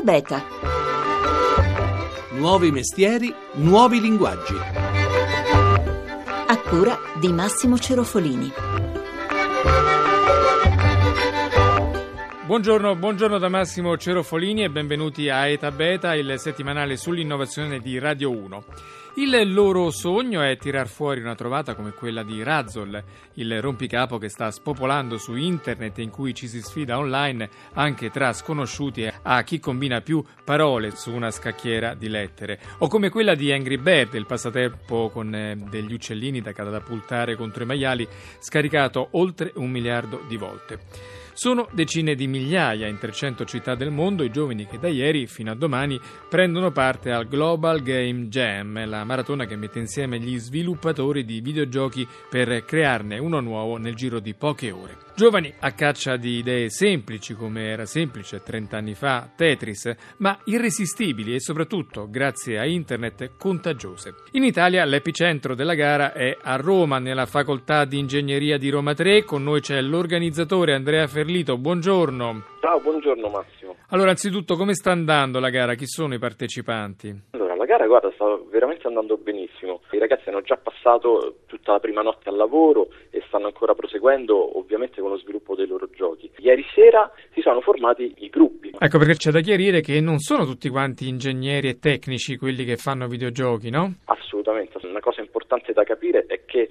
ETA Beta. Nuovi mestieri, nuovi linguaggi. A cura di Massimo Cerofolini. Buongiorno, buongiorno da Massimo Cerofolini e benvenuti a ETA Beta, il settimanale sull'innovazione di Radio 1. Il loro sogno è tirar fuori una trovata come quella di Razzle, il rompicapo che sta spopolando su internet e in cui ci si sfida online anche tra sconosciuti a chi combina più parole su una scacchiera di lettere. O come quella di Angry Bird, il passatempo con eh, degli uccellini da catapultare contro i maiali, scaricato oltre un miliardo di volte. Sono decine di migliaia in 300 città del mondo i giovani che da ieri fino a domani prendono parte al Global Game Jam, la maratona che mette insieme gli sviluppatori di videogiochi per crearne uno nuovo nel giro di poche ore. Giovani a caccia di idee semplici come era semplice 30 anni fa Tetris, ma irresistibili e soprattutto, grazie a internet, contagiose. In Italia l'epicentro della gara è a Roma, nella facoltà di ingegneria di Roma 3. Con noi c'è l'organizzatore Andrea Ferlito. Buongiorno. Ciao, buongiorno Massimo. Allora, anzitutto, come sta andando la gara? Chi sono i partecipanti? Allora, gara, guarda, sta veramente andando benissimo. I ragazzi hanno già passato tutta la prima notte al lavoro e stanno ancora proseguendo, ovviamente, con lo sviluppo dei loro giochi. Ieri sera si sono formati i gruppi. Ecco, perché c'è da chiarire che non sono tutti quanti ingegneri e tecnici quelli che fanno videogiochi, no? Assolutamente. Una cosa importante da capire è che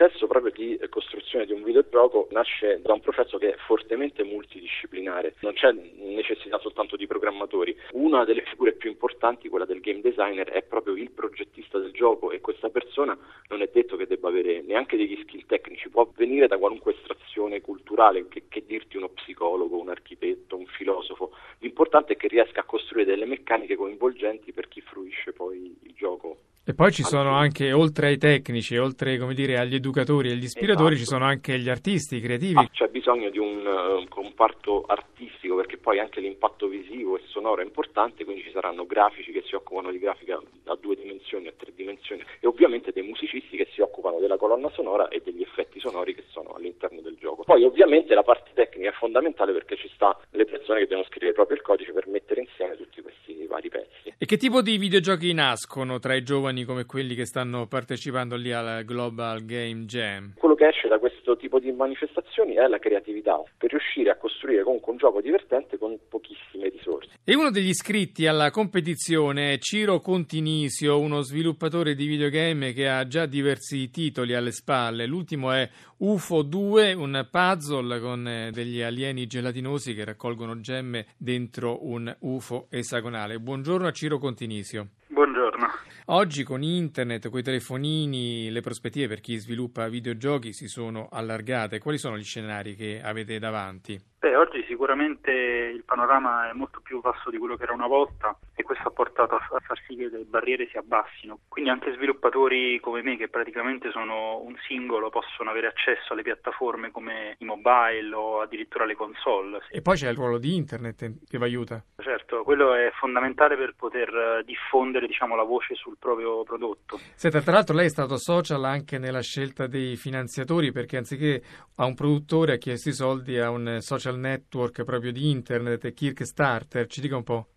processo proprio di costruzione di un videogioco nasce da un processo che è fortemente multidisciplinare. Non c'è necessità soltanto di programmatori. Una delle figure più importanti, quella del game designer, è proprio il progettista del gioco e questa persona non è detto che debba avere neanche degli skill tecnici, può venire da qualunque estrazione culturale, che, che dirti uno psicologo, un architetto, un filosofo. L'importante è che riesca a costruire delle meccaniche coinvolgenti per chi fruisce poi il gioco. E poi ci sono anche, oltre ai tecnici, oltre dire, agli educatori e agli ispiratori, esatto. ci sono anche gli artisti, i creativi. Ah, c'è bisogno di un uh, comparto artistico perché poi anche l'impatto visivo e sonoro è importante, quindi ci saranno grafici che si occupano di grafica a due dimensioni, a tre dimensioni e ovviamente dei musicisti che si occupano della colonna sonora e degli effetti sonori che sono all'interno del gioco. Poi ovviamente la parte tecnica è fondamentale perché ci sta le persone che devono scrivere proprio il codice per mettere insieme tutti questi vari pezzi. E che tipo di videogiochi nascono tra i giovani come quelli che stanno partecipando lì al Global Game Jam? Quello che esce da questo tipo di manifestazioni è la creatività, per riuscire a costruire comunque un gioco divertente con pochissime risorse. E uno degli iscritti alla competizione è Ciro Continisio, uno sviluppatore di videogame che ha già diversi titoli alle spalle. L'ultimo è UFO 2, un puzzle con eh, degli alieni gelatinosi che raccolgono gemme dentro un UFO esagonale. Buongiorno a Ciro Continisio. Buongiorno. Oggi con internet, con i telefonini, le prospettive per chi sviluppa videogiochi si sono allargate. Quali sono gli scenari che avete davanti? Beh, oggi sicuramente il panorama è molto più vasto di quello che era una volta e questo ha portato a far sì che le barriere si abbassino. Quindi anche sviluppatori come me, che praticamente sono un singolo, possono avere accesso alle piattaforme come i mobile o addirittura le console. E poi c'è il ruolo di internet che vi aiuta. Certo, quello è fondamentale per poter diffondere diciamo, la voce sul proprio prodotto. Senta, tra l'altro lei è stato social anche nella scelta dei finanziatori perché anziché a un produttore ha chiesto i soldi a un social network proprio di internet, Kickstarter, ci dica un po'.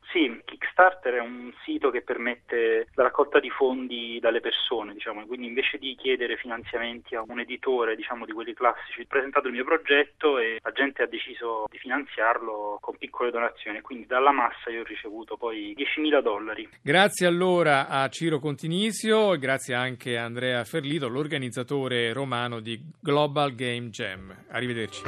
Kickstarter è un sito che permette la raccolta di fondi dalle persone, diciamo, quindi invece di chiedere finanziamenti a un editore, diciamo, di quelli classici, ho presentato il mio progetto e la gente ha deciso di finanziarlo con piccole donazioni, quindi dalla massa io ho ricevuto poi 10.000 dollari. Grazie allora a Ciro Continisio e grazie anche a Andrea Ferlito, l'organizzatore romano di Global Game Jam. Arrivederci.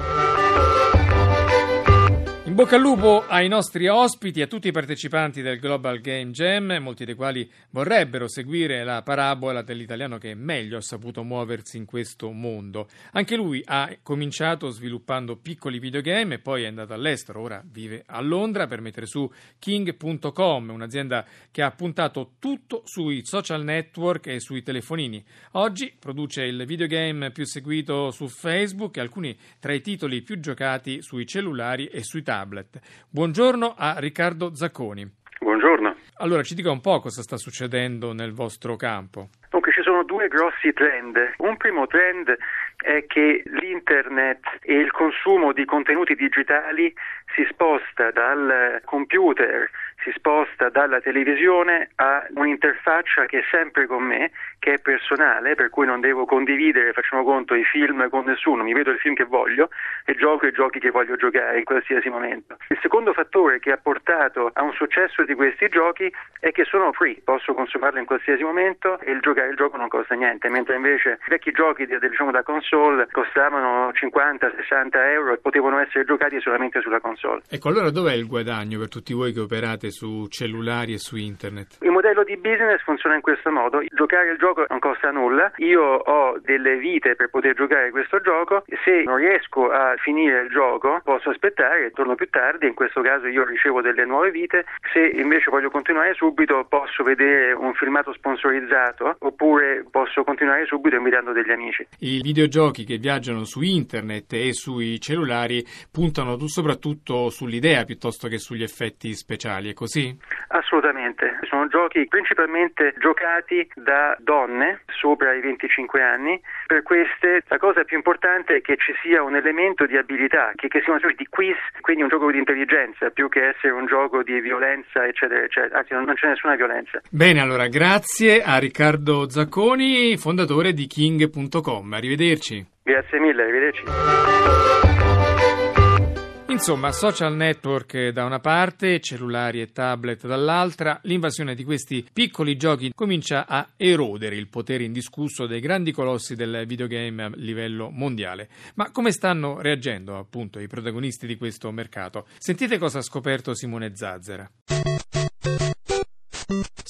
Bocca al lupo ai nostri ospiti a tutti i partecipanti del Global Game Jam, molti dei quali vorrebbero seguire la parabola dell'italiano che meglio ha saputo muoversi in questo mondo. Anche lui ha cominciato sviluppando piccoli videogame e poi è andato all'estero, ora vive a Londra per mettere su King.com, un'azienda che ha puntato tutto sui social network e sui telefonini. Oggi produce il videogame più seguito su Facebook e alcuni tra i titoli più giocati sui cellulari e sui tablet tablet. Buongiorno a Riccardo Zacconi. Buongiorno. Allora, ci dica un po' cosa sta succedendo nel vostro campo. Dunque, ci sono due grossi trend. Un primo trend è che l'internet e il consumo di contenuti digitali si sposta dal computer, si sposta dalla televisione a un'interfaccia che è sempre con me, che è personale, per cui non devo condividere, facciamo conto, i film con nessuno, mi vedo il film che voglio e gioco i giochi che voglio giocare in qualsiasi momento. Il secondo fattore che ha portato a un successo di questi giochi è che sono free, posso consumarlo in qualsiasi momento e il giocare il gioco non costa niente, mentre invece i vecchi giochi diciamo da console costavano 50-60 euro e potevano essere giocati solamente sulla console. Ecco, allora dov'è il guadagno per tutti voi che operate su cellulari e su internet? Il modello di business funziona in questo modo, giocare il gioco non costa nulla, io ho delle vite per poter giocare questo gioco, se non riesco a finire il gioco posso aspettare, torno più tardi, in questo caso io ricevo delle nuove vite, se invece voglio continuare subito posso vedere un filmato sponsorizzato oppure posso continuare subito invitando degli amici. I videogiochi che viaggiano su internet e sui cellulari puntano soprattutto sull'idea piuttosto che sugli effetti speciali, è così? Assolutamente, sono giochi principalmente giocati da donne sopra i 25 anni, per queste la cosa più importante è che ci sia un elemento di abilità, che, che sia una sorta di quiz, quindi un gioco di intelligenza più che essere un gioco di violenza eccetera eccetera, anzi non c'è nessuna violenza. Bene, allora grazie a Riccardo Zacconi, fondatore di King.com, arrivederci. Grazie mille, arrivederci. Insomma, social network da una parte, cellulari e tablet dall'altra, l'invasione di questi piccoli giochi comincia a erodere il potere indiscusso dei grandi colossi del videogame a livello mondiale. Ma come stanno reagendo appunto i protagonisti di questo mercato? Sentite cosa ha scoperto Simone Zazzera.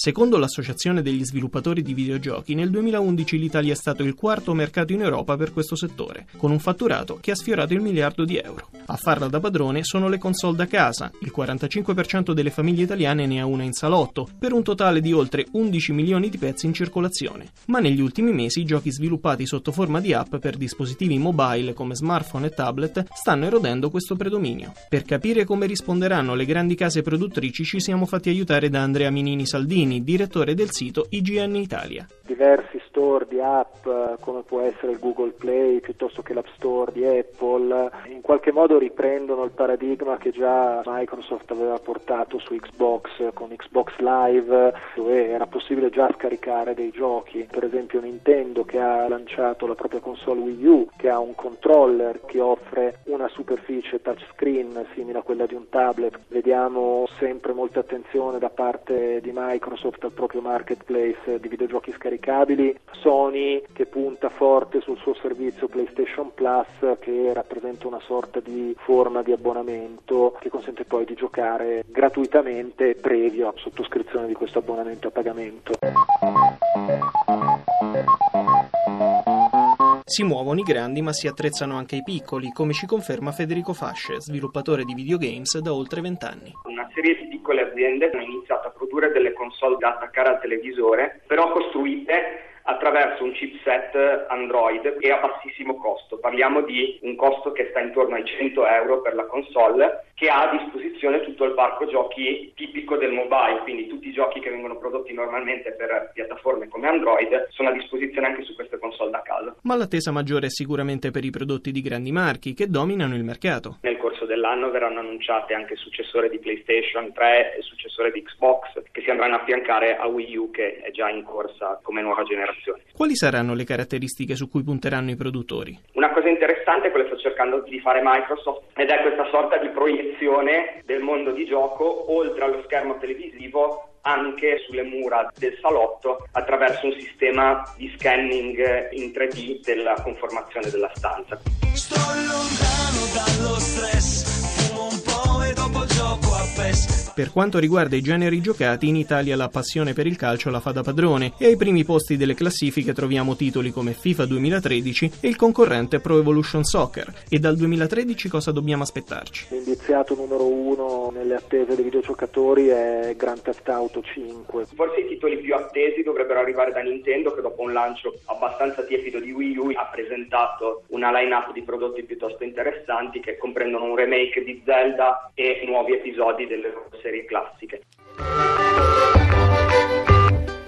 Secondo l'Associazione degli sviluppatori di videogiochi, nel 2011 l'Italia è stato il quarto mercato in Europa per questo settore, con un fatturato che ha sfiorato il miliardo di euro. A farla da padrone sono le console da casa, il 45% delle famiglie italiane ne ha una in salotto, per un totale di oltre 11 milioni di pezzi in circolazione. Ma negli ultimi mesi i giochi sviluppati sotto forma di app per dispositivi mobile come smartphone e tablet stanno erodendo questo predominio. Per capire come risponderanno le grandi case produttrici ci siamo fatti aiutare da Andrea Minini Saldini, Martini, direttore del sito IGN Italia. Diversi store di app come può essere il Google Play piuttosto che l'App Store di Apple in qualche modo riprendono il paradigma che già Microsoft aveva portato su Xbox con Xbox Live dove era possibile già scaricare dei giochi. Per esempio Nintendo che ha lanciato la propria console Wii U che ha un controller che offre una superficie touchscreen simile a quella di un tablet. Vediamo sempre molta attenzione da parte di Microsoft al proprio marketplace di videogiochi scaricabili Sony che punta forte sul suo servizio PlayStation Plus che rappresenta una sorta di forma di abbonamento che consente poi di giocare gratuitamente previo a sottoscrizione di questo abbonamento a pagamento. Si muovono i grandi ma si attrezzano anche i piccoli, come ci conferma Federico Fasce, sviluppatore di videogames da oltre vent'anni. Una serie di piccole aziende hanno iniziato a produrre delle console da attaccare al televisore, però costruite attraverso un chipset Android e a bassissimo costo. Parliamo di un costo che sta intorno ai 100 euro per la console che ha a disposizione tutto il parco giochi tipico del mobile, quindi tutti i giochi che vengono prodotti normalmente per piattaforme come Android sono a disposizione anche su queste console da casa. Ma l'attesa maggiore è sicuramente per i prodotti di grandi marchi che dominano il mercato. Nel dell'anno verranno annunciate anche il successore di PlayStation 3 e il successore di Xbox che si andranno a affiancare a Wii U che è già in corsa come nuova generazione. Quali saranno le caratteristiche su cui punteranno i produttori? Una cosa interessante è quello che sta cercando di fare Microsoft ed è questa sorta di proiezione del mondo di gioco oltre allo schermo televisivo anche sulle mura del salotto attraverso un sistema di scanning in 3D della conformazione della stanza. Sto lontano dallo stress, gioco a PES. Per quanto riguarda i generi giocati, in Italia la passione per il calcio la fa da padrone e ai primi posti delle classifiche troviamo titoli come FIFA 2013 e il concorrente Pro Evolution Soccer. E dal 2013 cosa dobbiamo aspettarci? L'indiziato numero uno nelle attese dei videogiocatori è Grand Theft Auto 5. Forse i titoli più attesi dovrebbero arrivare da Nintendo che dopo un lancio abbastanza tiepido di Wii U ha presentato una line-up di prodotti piuttosto interessanti che comprendono un remake di Zelda e nuovi episodi delle loro serie classiche.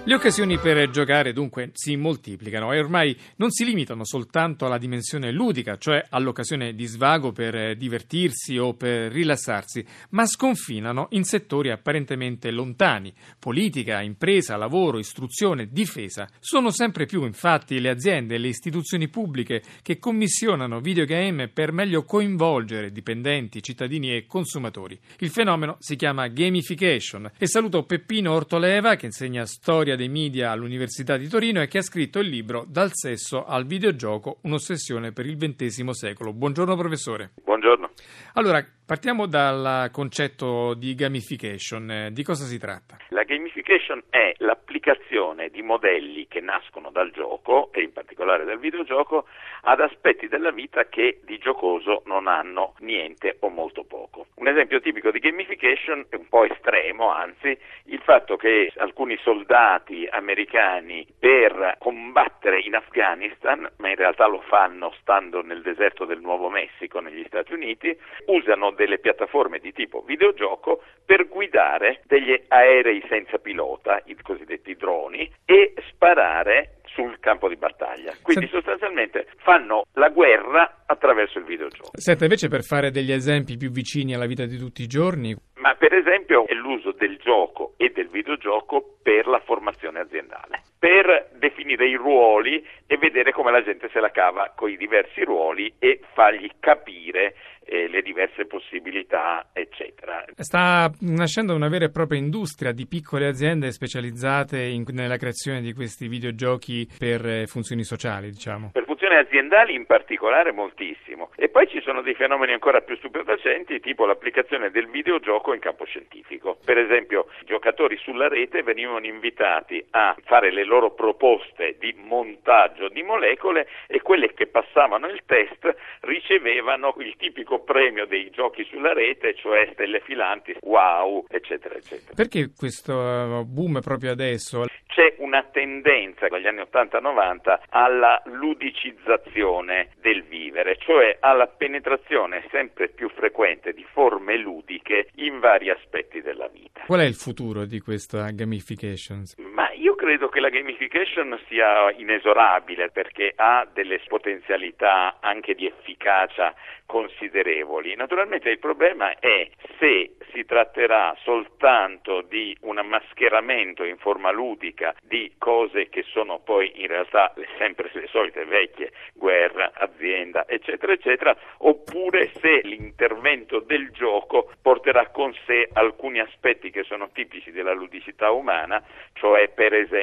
Le occasioni per giocare dunque si moltiplicano e ormai non si limitano soltanto alla dimensione ludica, cioè all'occasione di svago per divertirsi o per rilassarsi, ma sconfinano in settori apparentemente lontani. Politica, impresa, lavoro, istruzione, difesa. Sono sempre più infatti le aziende e le istituzioni pubbliche che commissionano videogame per meglio coinvolgere dipendenti, cittadini e consumatori. Il fenomeno si chiama gamification e saluto Peppino Ortoleva che insegna storia dei media all'Università di Torino e che ha scritto il libro Dal sesso al videogioco, un'ossessione per il XX secolo. Buongiorno professore. Buongiorno. Allora, partiamo dal concetto di gamification. Di cosa si tratta? La gamification è l'applicazione di modelli che nascono dal gioco e in particolare dal videogioco ad aspetti della vita che di giocoso non hanno niente o molto poco. Un esempio tipico di gamification è un po' estremo, anzi, il fatto che alcuni soldati americani per combattere in Afghanistan, ma in realtà lo fanno stando nel deserto del Nuovo Messico negli Stati Uniti, usano delle piattaforme di tipo videogioco per guidare degli aerei senza pilota, i cosiddetti droni, e sparare sul campo di battaglia. Quindi Senta... sostanzialmente fanno la guerra attraverso il videogioco. Senta, invece per fare degli esempi più vicini alla vita di tutti i giorni. Ma per esempio è l'uso del gioco e del videogioco per la formazione aziendale, per definire i ruoli e vedere come la gente se la cava con i diversi ruoli e fargli capire le diverse possibilità, eccetera. Sta nascendo una vera e propria industria di piccole aziende specializzate in, nella creazione di questi videogiochi per eh, funzioni sociali, diciamo. Per funzioni aziendali in particolare moltissimo. E poi ci sono dei fenomeni ancora più stupefacenti, tipo l'applicazione del videogioco in campo scientifico. Per esempio, i giocatori sulla rete venivano invitati a fare le loro proposte di montaggio di molecole e quelle che passavano il test ricevevano il tipico premio dei giochi sulla rete, cioè stelle filanti, wow, eccetera, eccetera. Perché questo uh, boom proprio adesso? C'è una tendenza dagli anni 80-90 alla ludicizzazione del vivere, cioè alla penetrazione sempre più frequente di forme ludiche in vari aspetti della vita. Qual è il futuro di questa gamification? Ma io credo che la gamification sia inesorabile perché ha delle potenzialità anche di efficacia considerevoli. Naturalmente il problema è se si tratterà soltanto di un ammascheramento in forma ludica di cose che sono poi in realtà sempre le solite vecchie, guerra, azienda, eccetera, eccetera, oppure se l'intervento del gioco porterà con sé alcuni aspetti che sono tipici della ludicità umana, cioè per esempio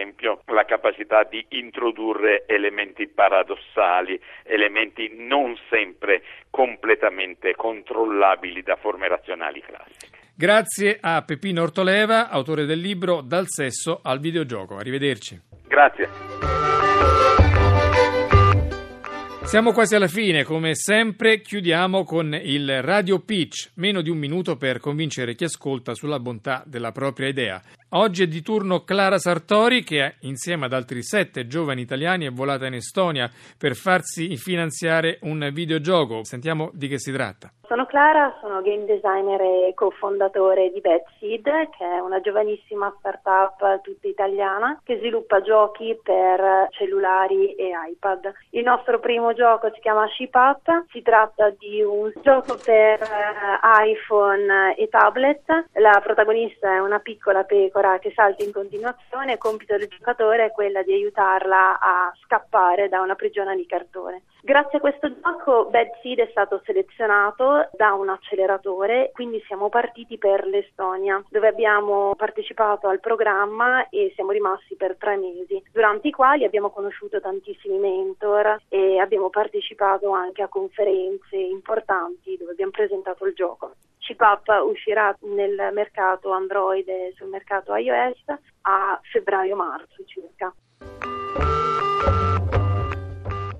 la capacità di introdurre elementi paradossali, elementi non sempre completamente controllabili da forme razionali classiche. Grazie a Peppino Ortoleva, autore del libro Dal sesso al videogioco. Arrivederci. Grazie. Siamo quasi alla fine, come sempre chiudiamo con il radio pitch, meno di un minuto per convincere chi ascolta sulla bontà della propria idea. Oggi è di turno Clara Sartori che insieme ad altri sette giovani italiani è volata in Estonia per farsi finanziare un videogioco. Sentiamo di che si tratta. Sono Clara, sono game designer e cofondatore di Betseed, che è una giovanissima startup tutta italiana che sviluppa giochi per cellulari e iPad. Il nostro primo gioco si chiama Ship si tratta di un gioco per eh, iPhone e tablet. La protagonista è una piccola pecora che salta in continuazione il compito del giocatore è quella di aiutarla a scappare da una prigione di cartone. Grazie a questo gioco Bad Seed è stato selezionato da un acceleratore, quindi siamo partiti per l'Estonia, dove abbiamo partecipato al programma e siamo rimasti per tre mesi, durante i quali abbiamo conosciuto tantissimi mentor e abbiamo partecipato anche a conferenze importanti dove abbiamo presentato il gioco. Chipap uscirà nel mercato Android e sul mercato iOS a febbraio-marzo circa.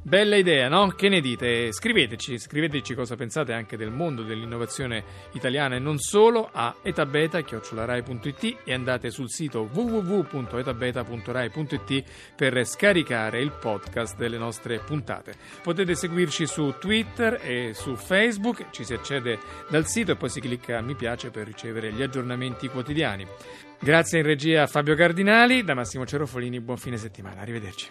Bella idea, no? Che ne dite? Scriveteci, scriveteci cosa pensate anche del mondo dell'innovazione italiana e non solo a etabeta.rai.it e andate sul sito www.etabeta.rai.it per scaricare il podcast delle nostre puntate. Potete seguirci su Twitter e su Facebook, ci si accede dal sito e poi si clicca mi piace per ricevere gli aggiornamenti quotidiani. Grazie in regia a Fabio Cardinali, da Massimo Cerofolini, buon fine settimana, arrivederci.